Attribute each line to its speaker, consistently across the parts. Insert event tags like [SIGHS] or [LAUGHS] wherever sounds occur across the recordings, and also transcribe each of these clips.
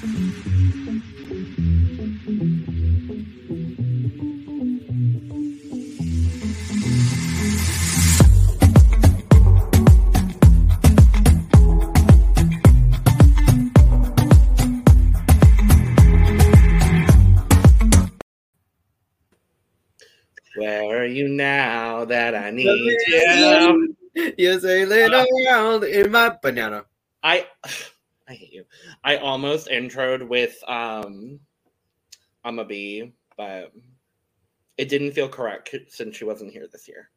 Speaker 1: Where are you now that I need you?
Speaker 2: You're sailing around uh, in my banana.
Speaker 1: I I hate you. I almost introed with um I'm a bee, but it didn't feel correct since she wasn't here this year.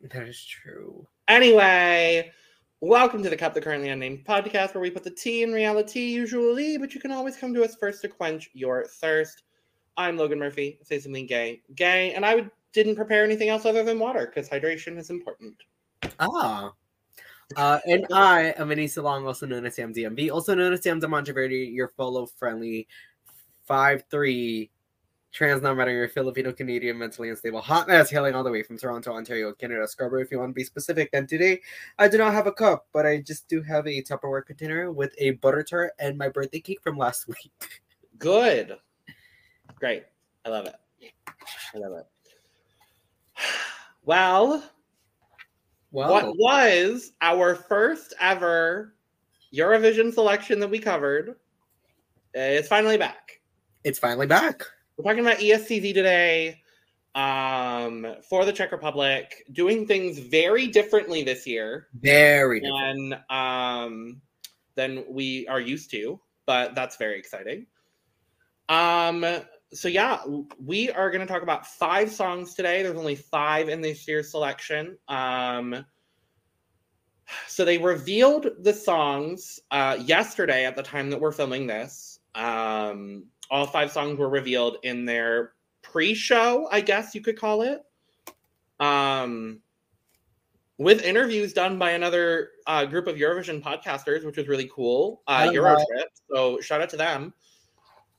Speaker 2: That is true.
Speaker 1: Anyway, welcome to the Cup the Currently Unnamed podcast where we put the tea in reality usually, but you can always come to us first to quench your thirst. I'm Logan Murphy. Say something gay. Gay, and I would, didn't prepare anything else other than water because hydration is important.
Speaker 2: Ah. Uh, and I am Aneesa Long, also known as Sam DMV, also known as Sam Monteverdi, your follow friendly 5'3 trans non binary Filipino Canadian mentally unstable hot mess hailing all the way from Toronto, Ontario, Canada. Scarborough, if you want to be specific. Then today, I do not have a cup, but I just do have a Tupperware container with a butter tart and my birthday cake from last [LAUGHS] week.
Speaker 1: Good. Great. I love it. I love it. [SIGHS] Well,
Speaker 2: Well,
Speaker 1: what was our first ever Eurovision selection that we covered It's finally back.
Speaker 2: it's finally back.
Speaker 1: We're talking about ESCZ today um, for the Czech Republic, doing things very differently this year
Speaker 2: Very different.
Speaker 1: than um, than we are used to, but that's very exciting. Um, so yeah, we are going to talk about five songs today. There's only five in this year's selection. Um, so they revealed the songs uh, yesterday at the time that we're filming this. Um, all five songs were revealed in their pre-show, I guess you could call it. Um, with interviews done by another uh, group of Eurovision podcasters, which was really cool. Uh, Eurotrip. So shout out to them.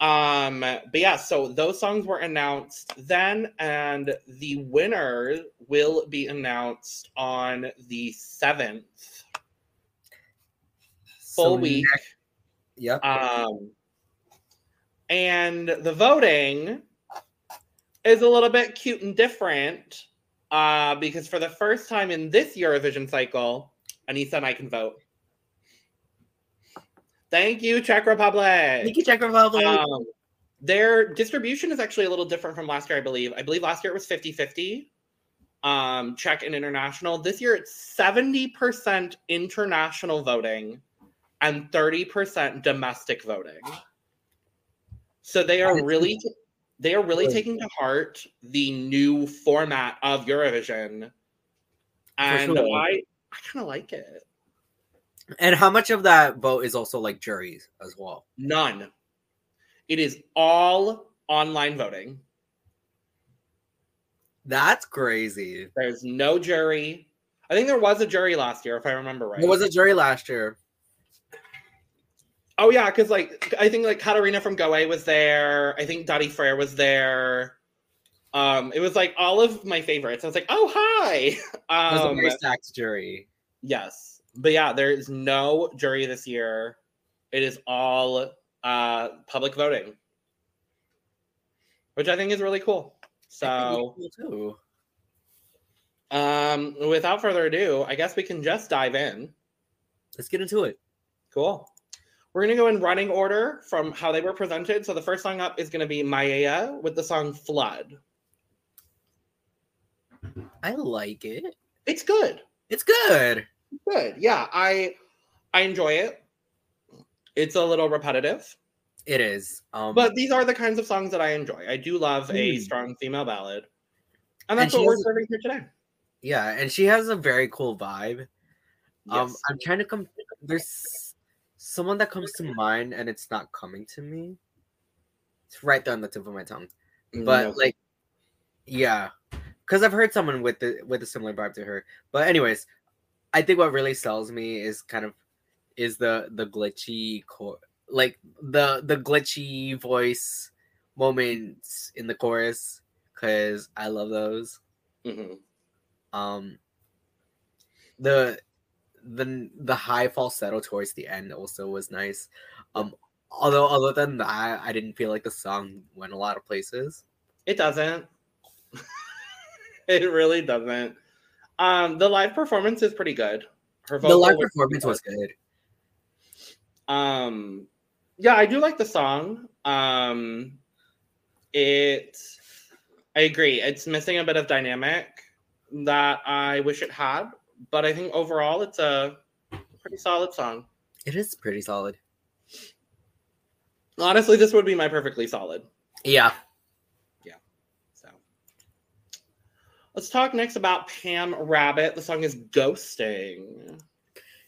Speaker 1: Um, but yeah, so those songs were announced then, and the winner will be announced on the seventh. Full
Speaker 2: So
Speaker 1: week.
Speaker 2: next- Yep.
Speaker 1: Um, and the voting is a little bit cute and different uh, because for the first time in this Eurovision cycle, Aneesa and I can vote. Thank you, Czech Republic.
Speaker 2: Thank you, Czech Republic.
Speaker 1: Um, their distribution is actually a little different from last year, I believe. I believe last year it was 50 50, um, Czech and international. This year it's 70% international voting and 30% domestic voting. So they are really they are really taking to heart the new format of Eurovision. And
Speaker 2: sure.
Speaker 1: I I kind of like it.
Speaker 2: And how much of that vote is also like juries as well?
Speaker 1: None. It is all online voting.
Speaker 2: That's crazy.
Speaker 1: There's no jury. I think there was a jury last year, if I remember right.
Speaker 2: There was a jury last year.
Speaker 1: oh yeah, because like I think like Katarina from Goe was there. I think Dottie Frere was there. Um, it was like all of my favorites. I was like, oh hi. [LAUGHS]
Speaker 2: It was a
Speaker 1: Um,
Speaker 2: very stacked jury.
Speaker 1: yes, but yeah, there is no jury this year. It is all uh public voting, which I think is really cool. So.
Speaker 2: Cool.
Speaker 1: Um, without further ado, I guess we can just dive in.
Speaker 2: Let's get into it.
Speaker 1: Cool. We're gonna go in running order from how they were presented. So the first song up is gonna be Maya with the song Flood.
Speaker 2: I like it.
Speaker 1: It's good.
Speaker 2: It's good.
Speaker 1: Good. Yeah, I I enjoy it. It's a little repetitive,
Speaker 2: It is. Um,
Speaker 1: but these are the kinds of songs that I enjoy. I do love a
Speaker 2: Hmm.
Speaker 1: strong female ballad. And
Speaker 2: And
Speaker 1: that's
Speaker 2: she
Speaker 1: what we're
Speaker 2: has-
Speaker 1: serving here today.
Speaker 2: yeah, and she has a very cool vibe. Um, I'm trying to come. There's someone that comes to mind, and it's not coming to me. It's right there on the tip of my tongue. But
Speaker 1: No.
Speaker 2: like, yeah, because I've heard someone with the with a similar vibe to her. But anyways, I think what really sells me is kind of is the the glitchy core, like the the glitchy voice moments in the chorus, because I love those.
Speaker 1: Mhm.
Speaker 2: Um, the the the high falsetto towards the end also was nice. Um, Although, other than that, I didn't feel like the song went a lot of places.
Speaker 1: It doesn't. [LAUGHS] it really doesn't. Um, the live performance is pretty good. Her
Speaker 2: The live
Speaker 1: was
Speaker 2: performance
Speaker 1: pretty
Speaker 2: was good.
Speaker 1: good. Um, yeah, I do like the song. Um, it. I agree. It's missing a bit of dynamic that I wish it had, but I think overall it's a pretty solid song.
Speaker 2: It is pretty solid.
Speaker 1: Honestly, this would be my perfectly solid.
Speaker 2: Yeah.
Speaker 1: Let's talk next about Pam Rabbit. The song is Ghosting.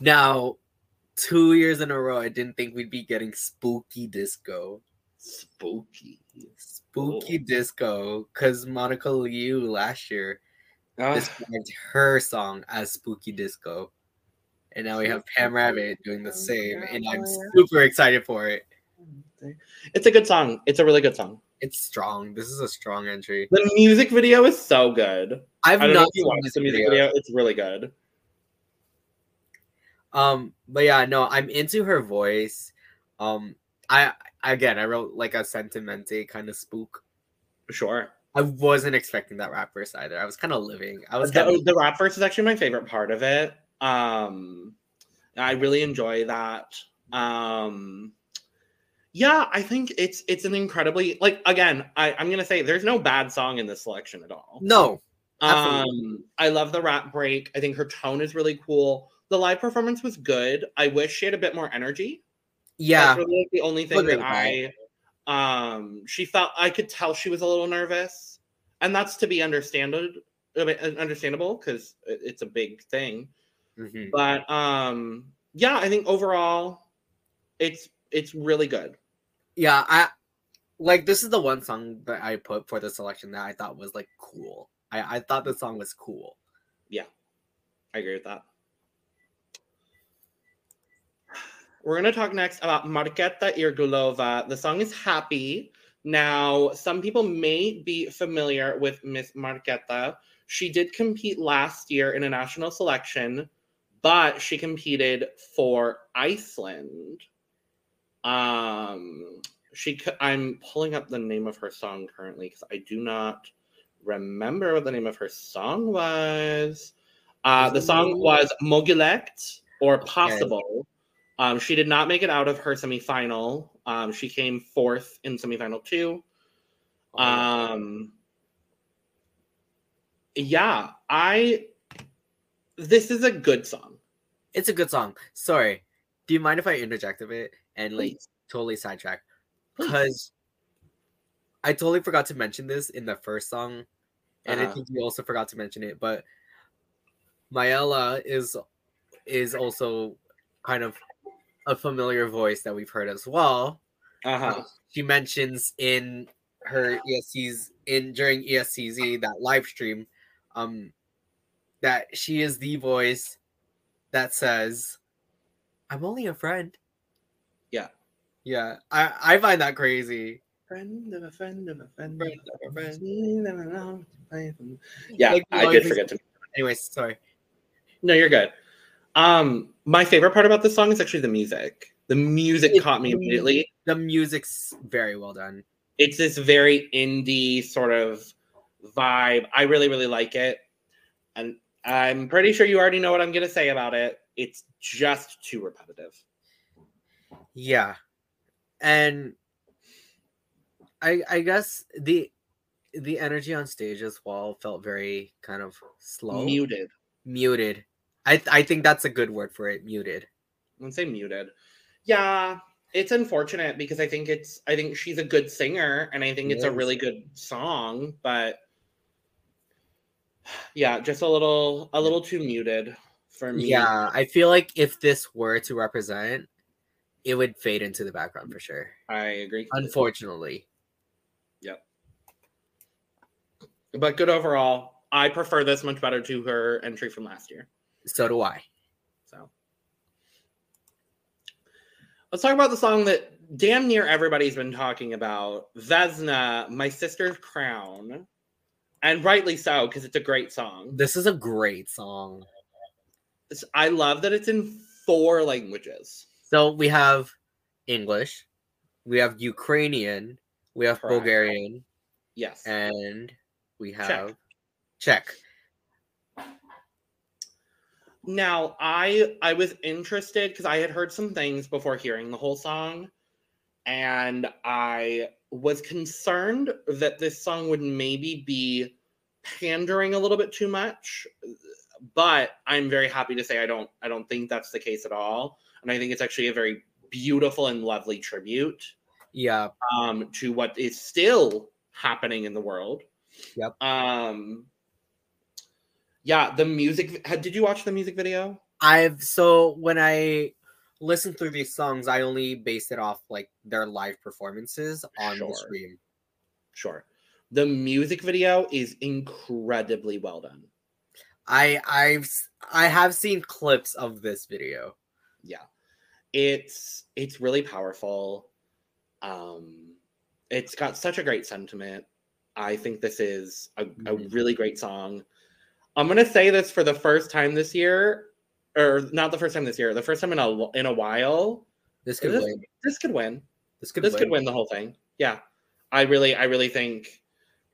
Speaker 2: Now, two years in a row, I didn't think we'd be getting spooky disco.
Speaker 1: Spooky.
Speaker 2: Spooky oh. disco, because Monica Liu last year described her song as spooky disco. And now we have Pam Rabbit doing the same, and I'm super excited for it.
Speaker 1: it's a good song. It's a really good song.
Speaker 2: It's strong. This is a strong entry.
Speaker 1: The music video is so good.
Speaker 2: I've
Speaker 1: I don't know if you
Speaker 2: seen
Speaker 1: watched the music
Speaker 2: video.
Speaker 1: video. It's really good.
Speaker 2: Um, but yeah, no, I'm into her voice. Um, I again, I wrote like a sentimental kind of spook.
Speaker 1: Sure.
Speaker 2: I wasn't expecting that rap verse either. I was kind of living. I was kinda...
Speaker 1: the rap verse is actually my favorite part of it. Um, I really enjoy that. Um, yeah, I think it's it's an incredibly like again. I, I'm gonna say there's no bad song in this selection at all.
Speaker 2: no. absolutely.
Speaker 1: Um, I love the rap break. I think her tone is really cool. The live performance was good. I wish she had a bit more energy.
Speaker 2: Yeah,
Speaker 1: That's really the only thing
Speaker 2: Look
Speaker 1: that I um she felt I could tell she was a little nervous. And that's to be understandable understandable because it's a big thing.
Speaker 2: mhm.
Speaker 1: But um yeah, I think overall it's it's really good.
Speaker 2: yeah. I like this is the one song that I put for the selection that I thought was like cool. I I thought the song was cool. Yeah.
Speaker 1: I agree with that. We're going to talk next about Marketa Irglova. The song is Happy. Now, some people may be familiar with Miss Marketa. She did compete last year in a national selection, but she competed for Iceland. Um, she I'm pulling up the name of her song currently because I do not remember what the name of her song was. Uh, the song was Mögulegt or Possible. Um, she did not make it out of her semifinal. Um, she came fourth in semifinal two. Um, yeah, I. This is a good song.
Speaker 2: it's a good song. Sorry. Do you mind if I interject a bit and like
Speaker 1: Please.
Speaker 2: totally sidetrack? Because I totally forgot to mention this in the first song, and I
Speaker 1: Uh-huh.
Speaker 2: think you also forgot to mention it. But Myella is is also kind of a familiar voice that we've heard as well.
Speaker 1: Uh-huh.
Speaker 2: She mentions in her ESCs in during ESCZ that live stream, um, that she is the voice that says, "I'm only a friend."
Speaker 1: Yeah.
Speaker 2: Yeah, I I find that crazy.
Speaker 1: Friend of a friend of a friend.
Speaker 2: Friend of a friend.
Speaker 1: Yeah,
Speaker 2: Like,
Speaker 1: I did forget to. [LAUGHS]
Speaker 2: Anyways, sorry.
Speaker 1: No, you're good. Um, my favorite part about this song is actually the music. The music
Speaker 2: It's
Speaker 1: caught me immediately.
Speaker 2: The music's very well done.
Speaker 1: It's this very indie sort of vibe. I really, really like it. And I'm pretty sure you already know what I'm going to say about it. It's just too repetitive.
Speaker 2: Yeah, and I I guess the the energy on stage as well felt very kind of slow,
Speaker 1: Muted.
Speaker 2: muted. I I think that's a good word for it. Muted.
Speaker 1: Would say muted. Yeah, it's unfortunate because I think it's I think she's a good singer and I think it's a really good song, but yeah, just a little a little too muted for me.
Speaker 2: Yeah, I feel like if this were to represent, it would fade into the background for sure.
Speaker 1: I agree.
Speaker 2: Unfortunately. Yep.
Speaker 1: But good overall. I prefer this much better to her entry from last year.
Speaker 2: So do I.
Speaker 1: So let's talk about the song that damn near everybody's been talking about Vesna, My Sister's Crown. And rightly so, because it's a great song.
Speaker 2: This is a great song.
Speaker 1: I love that it's in four languages.
Speaker 2: So we have English, We have Ukrainian. We have
Speaker 1: Correct.
Speaker 2: Bulgarian,
Speaker 1: Yes.
Speaker 2: and we
Speaker 1: Czech.
Speaker 2: have Czech.
Speaker 1: Now, I I was interested because I had heard some things before hearing the whole song, and I was concerned that this song would maybe be pandering a little bit too much. But I'm very happy to say I don't I don't think that's the case at all, and I think it's actually a very beautiful and lovely tribute
Speaker 2: Yeah,
Speaker 1: um, to what is still happening in the world.
Speaker 2: Yep.
Speaker 1: Um, yeah, the music. Did you watch the music video?
Speaker 2: I've so when I listen through these songs, I only base it off like their live performances on
Speaker 1: Sure.
Speaker 2: the stream.
Speaker 1: Sure. The music video is incredibly well done.
Speaker 2: I I've I have seen clips of this video.
Speaker 1: Yeah. It's it's really powerful. Um it's got such a great sentiment. I think this is a, a
Speaker 2: Mhm.
Speaker 1: really great song. I'm going to say this for the first time this year or not the first time this year, the first time in a in a while.
Speaker 2: This could
Speaker 1: This-
Speaker 2: win.
Speaker 1: This could win.
Speaker 2: This could
Speaker 1: this
Speaker 2: win.
Speaker 1: could win the whole thing. Yeah. I really I really think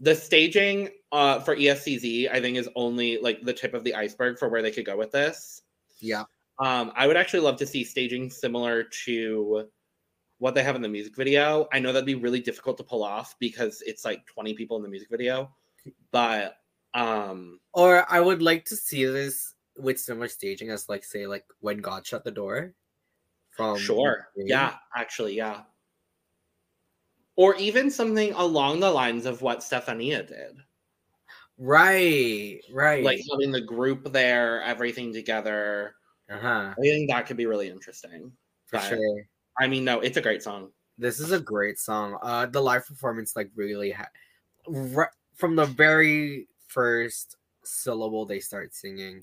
Speaker 1: the staging uh for ESCZ I think is only like the tip of the iceberg for where they could go with this.
Speaker 2: Yeah.
Speaker 1: Um I would actually love to see staging similar to what they have in the music video. I know that'd be really difficult to pull off because it's like 20 people in the music video, but um
Speaker 2: Or I would like to see this with similar staging as like say like when God shut the door. From
Speaker 1: sure. Yeah, actually, yeah. Or even something along the lines of what Stefania did.
Speaker 2: Right. Right.
Speaker 1: like having the group there, everything together.
Speaker 2: Uh-huh.
Speaker 1: I think that could be really interesting.
Speaker 2: For
Speaker 1: But,
Speaker 2: sure.
Speaker 1: I mean, no, it's a great song.
Speaker 2: This is a great song. Uh the live performance like really ha- from the very first syllable they start singing,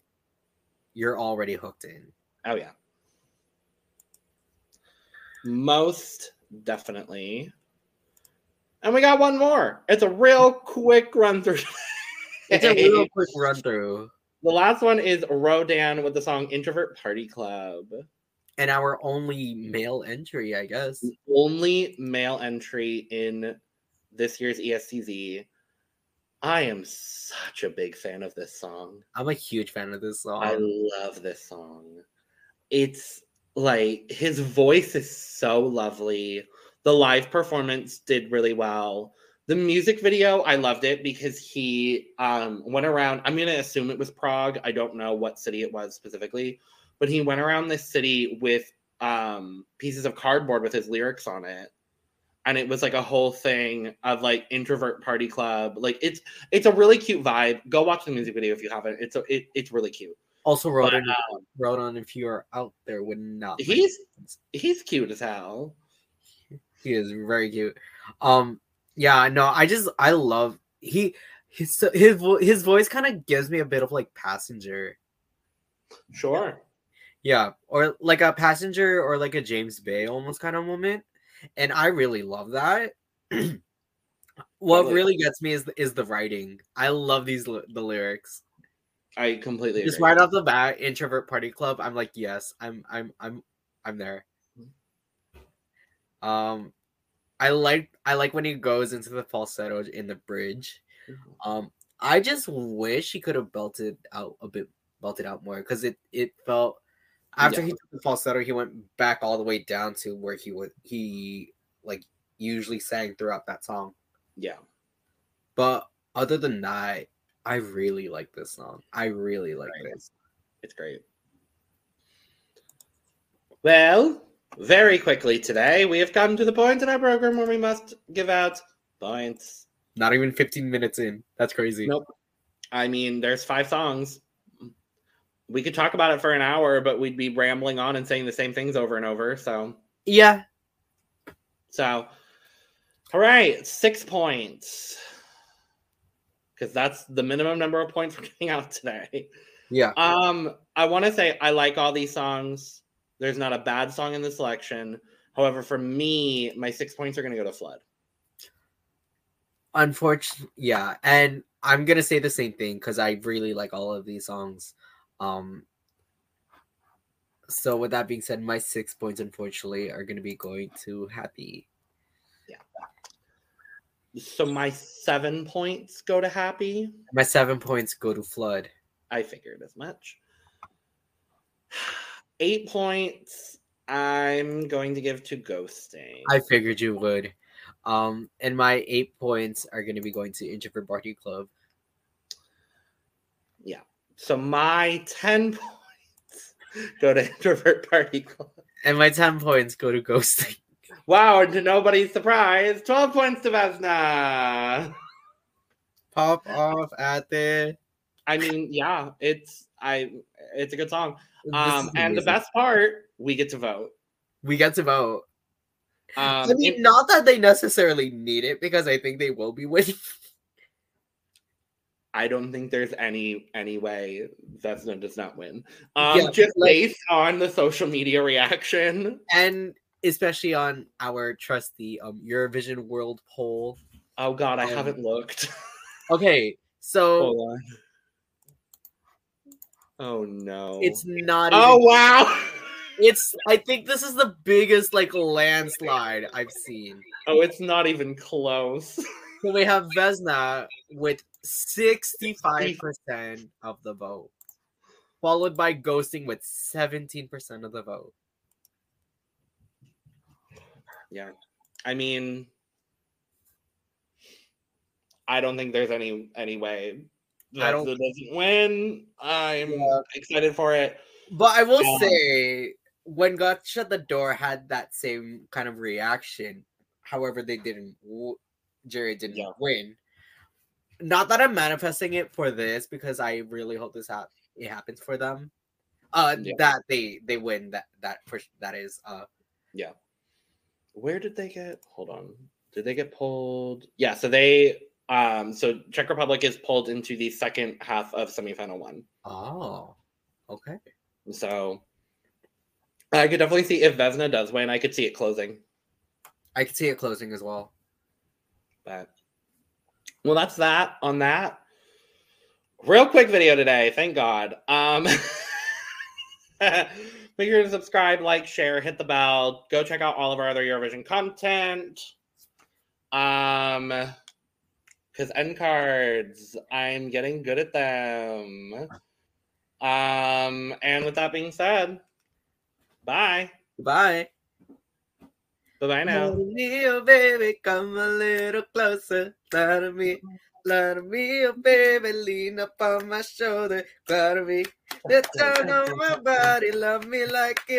Speaker 2: you're already hooked in.
Speaker 1: Oh yeah, most definitely. And we got one more. It's a real quick run through.
Speaker 2: It's a real [LAUGHS] quick run through.
Speaker 1: The last one is Rodan with the song "Introvert Party Club."
Speaker 2: And our only male entry, I guess.
Speaker 1: The only male entry in this year's ESCZ. I am such a big fan of this song.
Speaker 2: I'm a huge fan of this song.
Speaker 1: I love this song. It's like his voice is so lovely. The live performance did really well. The music video, I loved it because he um, went around. I'm going to assume it was Prague. I don't know what city it was specifically, but he went around this city with um, pieces of cardboard with his lyrics on it. And it was like a whole thing of like introvert party club. Like it's it's a really cute vibe. Go watch the music video if you haven't. It's a, it, it's really cute.
Speaker 2: also wrote
Speaker 1: But,
Speaker 2: on
Speaker 1: um,
Speaker 2: wrote on if you're out there would not
Speaker 1: he's he's cute as hell.
Speaker 2: he is very cute. Um yeah, no, I just I love he his his his voice kind of gives me a bit of like passenger.
Speaker 1: Sure.
Speaker 2: Yeah, or like a passenger or like a James Bay almost kind of moment. And I really love that. [CLEARS THROAT] what really gets me is the, is the writing. I love these the lyrics.
Speaker 1: I completely
Speaker 2: Just
Speaker 1: agree.
Speaker 2: right off the bat, introvert party club. I'm like, yes, I'm, I'm, I'm, I'm there. Um, I like, I like when he goes into the falsetto in the bridge. Um, I just wish he could have belted out a bit, belted out more because it, it felt after
Speaker 1: Yeah.
Speaker 2: he took the falsetto, he went back all the way down to where he would, he like usually sang throughout that song.
Speaker 1: Yeah.
Speaker 2: But other than that, I really like this song. I really like
Speaker 1: Right.
Speaker 2: this.
Speaker 1: It's great. Well, very quickly today, we have come to the point in our program where we must give out points.
Speaker 2: Not even 15 minutes in. That's crazy.
Speaker 1: Nope. I mean, there's five songs. We could talk about it for an hour, but we'd be rambling on and saying the same things over and over. So,
Speaker 2: Yeah.
Speaker 1: so, all right, six points. Because that's the minimum number of points we're [LAUGHS] getting out today.
Speaker 2: Yeah.
Speaker 1: Um, I want to say I like all these songs. There's not a bad song in the selection. However, for me, my six points are going to go to Flood.
Speaker 2: Unfortunately, yeah. And I'm going to say the same thing because I really like all of these songs. Um, so with that being said, my six points unfortunately are going to be going to Happy. Yeah.
Speaker 1: So my seven points go to Happy.
Speaker 2: My seven points go to Flood.
Speaker 1: I figured as much. Eight points. I'm going to give to Ghosting.
Speaker 2: I figured you would. Um, and my eight points are going to be going to Introvert Party Club. Yeah.
Speaker 1: So my 10 [LAUGHS] points go to Introvert Party Club.
Speaker 2: And my 10 points go to Ghosting.
Speaker 1: Wow, and to nobody's surprise, 12 points to Vesna.
Speaker 2: Pop off at the.
Speaker 1: I mean, yeah, it's I it's a good song.
Speaker 2: This
Speaker 1: Um and the best part, we get to vote.
Speaker 2: We get to vote.
Speaker 1: Um
Speaker 2: I mean,
Speaker 1: it-
Speaker 2: not that they necessarily need it because I think they will be winning. [LAUGHS]
Speaker 1: I don't think there's any any way Vesna does not win. Um
Speaker 2: Yeah,
Speaker 1: just
Speaker 2: like-
Speaker 1: based on the social media reaction.
Speaker 2: and especially on our trusty um Eurovision World poll.
Speaker 1: Oh god, I
Speaker 2: Um,
Speaker 1: haven't looked. [LAUGHS]
Speaker 2: Okay, so
Speaker 1: Hold on. Oh no.
Speaker 2: it's not.
Speaker 1: Oh
Speaker 2: even-
Speaker 1: wow.
Speaker 2: It's. I think this is the biggest like landslide I've seen.
Speaker 1: Oh, it's not even close. [LAUGHS]
Speaker 2: So we have Vesna with sixty-five percent of the vote, followed by Ghosting with seventeen percent of the vote.
Speaker 1: Yeah. I mean I don't think there's any any way
Speaker 2: I don't-
Speaker 1: doesn't win. I'm
Speaker 2: Yeah.
Speaker 1: excited for it.
Speaker 2: But I will
Speaker 1: Um,
Speaker 2: say, when God shut the door, had that same kind of reaction. However, they didn't. Jerry didn't
Speaker 1: Yeah.
Speaker 2: win. Not that I'm manifesting it for this because I really hope this hap- it happens for them. Uh,
Speaker 1: Yeah.
Speaker 2: that they they win. That that for that is uh yeah.
Speaker 1: Where did they get hold on? Did they get pulled? Yeah, so they um so Czech Republic is pulled into the second half of semifinal one.
Speaker 2: oh okay.
Speaker 1: So I could definitely see if Vesna does win, I could see it closing.
Speaker 2: I could see it closing as well.
Speaker 1: But well, that's that on that. Real quick video today, thank God. Um [LAUGHS] make sure to subscribe, like, share, hit the bell. Go check out all of our other Eurovision content. Um because end cards, I'm getting good at them. Um, and with that being said, bye.
Speaker 2: Bye.
Speaker 1: Bye bye now.
Speaker 2: Let me, oh baby, come a little closer. Let me, let me, oh baby, lean up on my shoulder. Let me, the tongue on my body, love me like it.